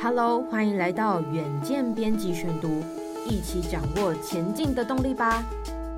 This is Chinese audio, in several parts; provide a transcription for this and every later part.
Hello，欢迎来到远见编辑选读，一起掌握前进的动力吧。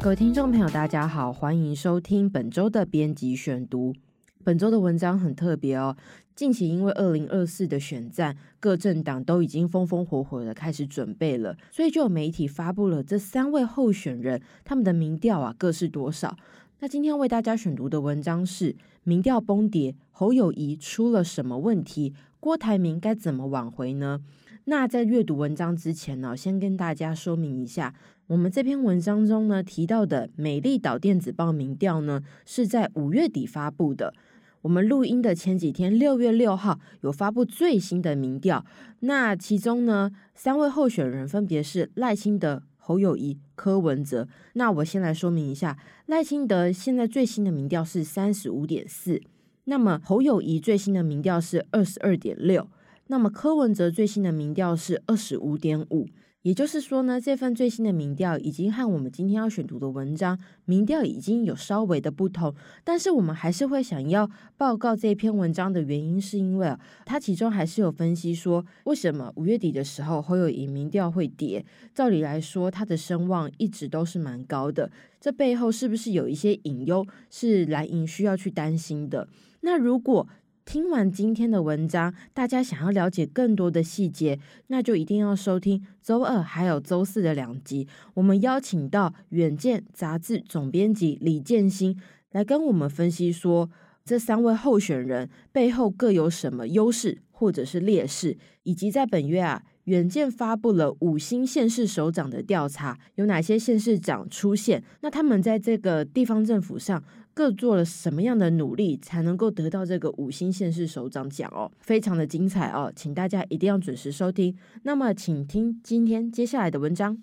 各位听众朋友，大家好，欢迎收听本周的编辑选读。本周的文章很特别哦，近期因为二零二四的选战，各政党都已经风风火火的开始准备了，所以就有媒体发布了这三位候选人他们的民调啊各是多少。那今天为大家选读的文章是民调崩跌，侯友宜出了什么问题？郭台铭该怎么挽回呢？那在阅读文章之前呢，先跟大家说明一下，我们这篇文章中呢提到的美丽岛电子报民调呢，是在五月底发布的。我们录音的前几天，六月六号有发布最新的民调。那其中呢，三位候选人分别是赖清德、侯友谊、柯文哲。那我先来说明一下，赖清德现在最新的民调是三十五点四。那么侯友谊最新的民调是二十二点六，那么柯文哲最新的民调是二十五点五。也就是说呢，这份最新的民调已经和我们今天要选读的文章民调已经有稍微的不同，但是我们还是会想要报告这篇文章的原因，是因为，它其中还是有分析说，为什么五月底的时候侯友宜民调会跌？照理来说，他的声望一直都是蛮高的，这背后是不是有一些隐忧是蓝营需要去担心的？那如果听完今天的文章，大家想要了解更多的细节，那就一定要收听周二还有周四的两集。我们邀请到《远见》杂志总编辑李建兴来跟我们分析说，这三位候选人背后各有什么优势或者是劣势，以及在本月啊，《远见》发布了五星县市首长的调查，有哪些县市长出现？那他们在这个地方政府上。各做了什么样的努力，才能够得到这个五星县市首长奖哦？非常的精彩哦，请大家一定要准时收听。那么，请听今天接下来的文章。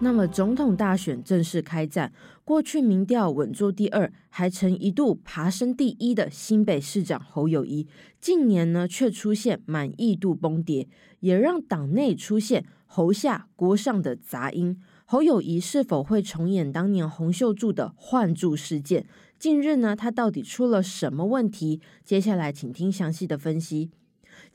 那么，总统大选正式开战。过去民调稳坐第二，还曾一度爬升第一的新北市长侯友宜，近年呢却出现满意度崩跌，也让党内出现侯下郭上的杂音。侯友谊是否会重演当年洪秀柱的换柱事件？近日呢，他到底出了什么问题？接下来请听详细的分析。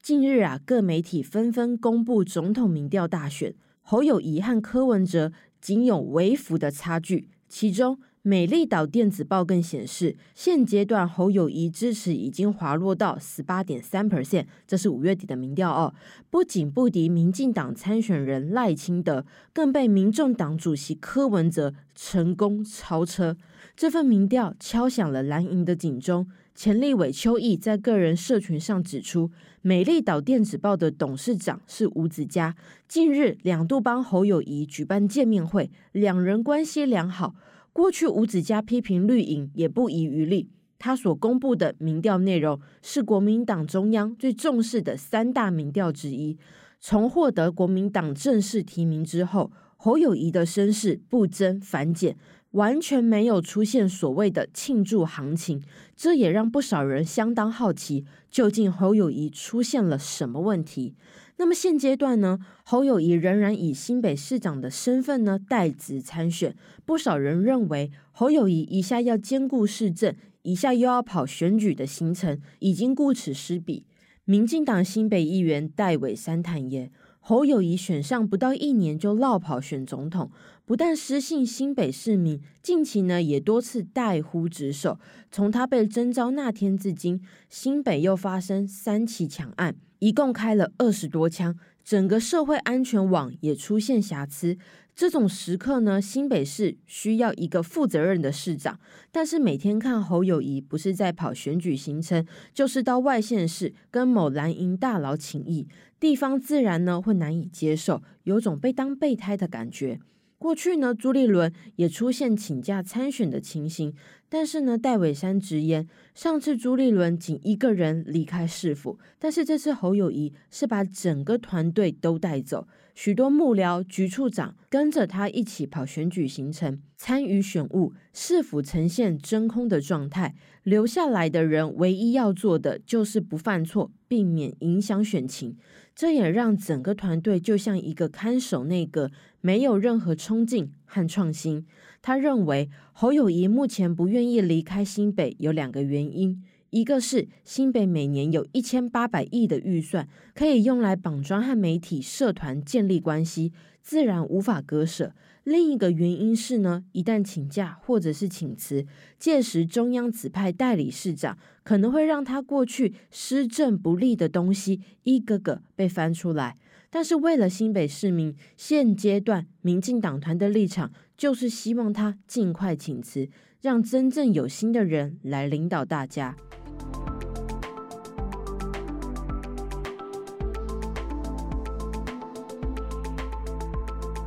近日啊，各媒体纷纷公布总统民调大选。侯友谊和柯文哲仅有微幅的差距，其中美丽岛电子报更显示，现阶段侯友谊支持已经滑落到十八点三 percent，这是五月底的民调哦。不仅不敌民进党参选人赖清德，更被民众党主席柯文哲成功超车。这份民调敲响了蓝营的警钟。前立委邱毅在个人社群上指出，美丽岛电子报的董事长是吴子嘉，近日两度帮侯友谊举办见面会，两人关系良好。过去吴子嘉批评绿营也不遗余力，他所公布的民调内容是国民党中央最重视的三大民调之一。从获得国民党正式提名之后，侯友宜的声势不增反减。完全没有出现所谓的庆祝行情，这也让不少人相当好奇，究竟侯友宜出现了什么问题？那么现阶段呢，侯友宜仍然以新北市长的身份呢代职参选，不少人认为侯友宜一下要兼顾市政，一下又要跑选举的行程，已经顾此失彼。民进党新北议员戴伟山坦言。侯友宜选上不到一年就落跑选总统，不但失信新北市民，近期呢也多次怠忽职守。从他被征召那天至今，新北又发生三起抢案，一共开了二十多枪，整个社会安全网也出现瑕疵。这种时刻呢，新北市需要一个负责任的市长。但是每天看侯友谊，不是在跑选举行程，就是到外县市跟某蓝营大佬请益，地方自然呢会难以接受，有种被当备胎的感觉。过去呢，朱立伦也出现请假参选的情形，但是呢，戴伟山直言，上次朱立伦仅一个人离开市府，但是这次侯友谊是把整个团队都带走，许多幕僚、局处长跟着他一起跑选举行程，参与选务，市府呈现真空的状态，留下来的人唯一要做的就是不犯错，避免影响选情。这也让整个团队就像一个看守内阁，没有任何冲劲和创新。他认为侯友谊目前不愿意离开新北有两个原因。一个是新北每年有一千八百亿的预算，可以用来绑桩和媒体、社团建立关系，自然无法割舍。另一个原因是呢，一旦请假或者是请辞，届时中央指派代理市长，可能会让他过去施政不力的东西一个个被翻出来。但是为了新北市民，现阶段民进党团的立场就是希望他尽快请辞，让真正有心的人来领导大家。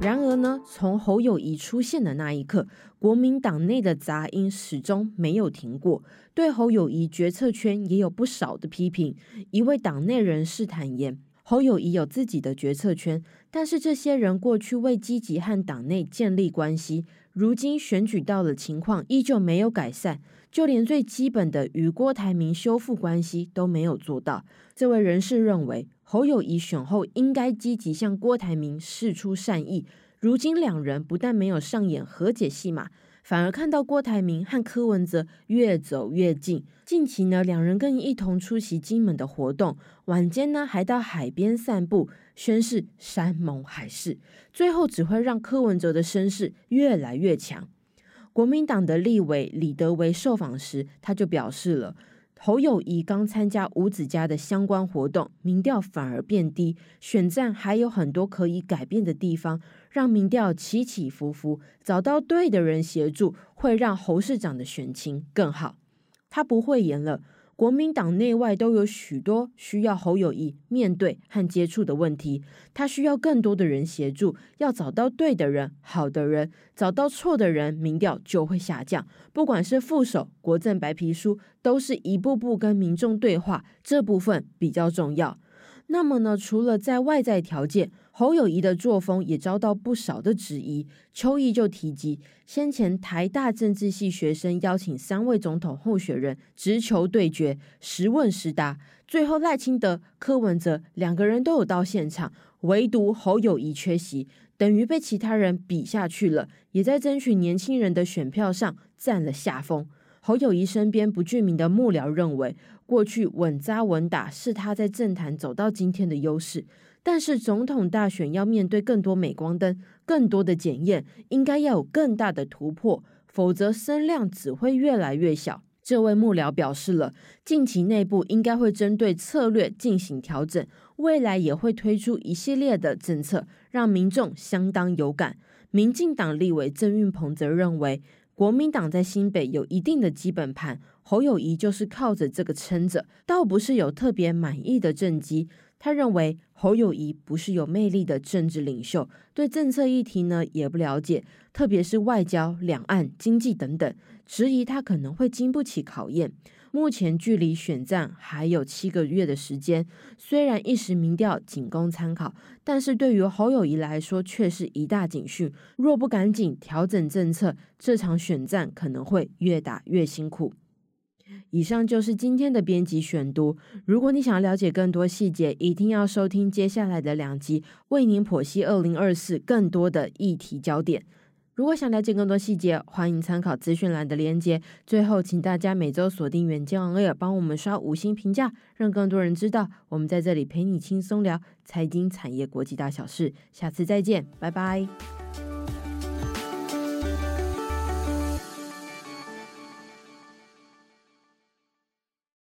然而呢，从侯友宜出现的那一刻，国民党内的杂音始终没有停过。对侯友宜决策圈也有不少的批评。一位党内人士坦言，侯友宜有自己的决策圈，但是这些人过去未积极和党内建立关系，如今选举到了，情况依旧没有改善，就连最基本的与郭台铭修复关系都没有做到。这位人士认为，侯友宜选后应该积极向郭台铭释出善意。如今两人不但没有上演和解戏码，反而看到郭台铭和柯文哲越走越近。近期呢，两人更一同出席金门的活动，晚间呢还到海边散步，宣誓山盟海誓。最后只会让柯文哲的声势越来越强。国民党的立委李德维受访时，他就表示了。侯友谊刚参加五子嘉的相关活动，民调反而变低，选战还有很多可以改变的地方，让民调起起伏伏，找到对的人协助，会让侯市长的选情更好。他不会演了。国民党内外都有许多需要侯友谊面对和接触的问题，他需要更多的人协助，要找到对的人、好的人，找到错的人，民调就会下降。不管是副手、国政白皮书，都是一步步跟民众对话，这部分比较重要。那么呢，除了在外在条件，侯友谊的作风也遭到不少的质疑。邱毅就提及，先前台大政治系学生邀请三位总统候选人直球对决，实问实答，最后赖清德、柯文哲两个人都有到现场，唯独侯友谊缺席，等于被其他人比下去了，也在争取年轻人的选票上占了下风。侯友宜身边不具名的幕僚认为，过去稳扎稳打是他在政坛走到今天的优势，但是总统大选要面对更多镁光灯、更多的检验，应该要有更大的突破，否则声量只会越来越小。这位幕僚表示了，近期内部应该会针对策略进行调整，未来也会推出一系列的政策，让民众相当有感。民进党立委郑运鹏则认为，国民党在新北有一定的基本盘，侯友谊就是靠着这个撑着，倒不是有特别满意的政绩。他认为侯友宜不是有魅力的政治领袖，对政策议题呢也不了解，特别是外交、两岸、经济等等，质疑他可能会经不起考验。目前距离选战还有七个月的时间，虽然一时民调仅供参考，但是对于侯友宜来说却是一大警讯。若不赶紧调整政策，这场选战可能会越打越辛苦。以上就是今天的编辑选读。如果你想要了解更多细节，一定要收听接下来的两集，为您剖析二零二四更多的议题焦点。如果想了解更多细节，欢迎参考资讯栏的连接。最后，请大家每周锁定远见 On Air，帮我们刷五星评价，让更多人知道我们在这里陪你轻松聊财经、产业、国际大小事。下次再见，拜拜。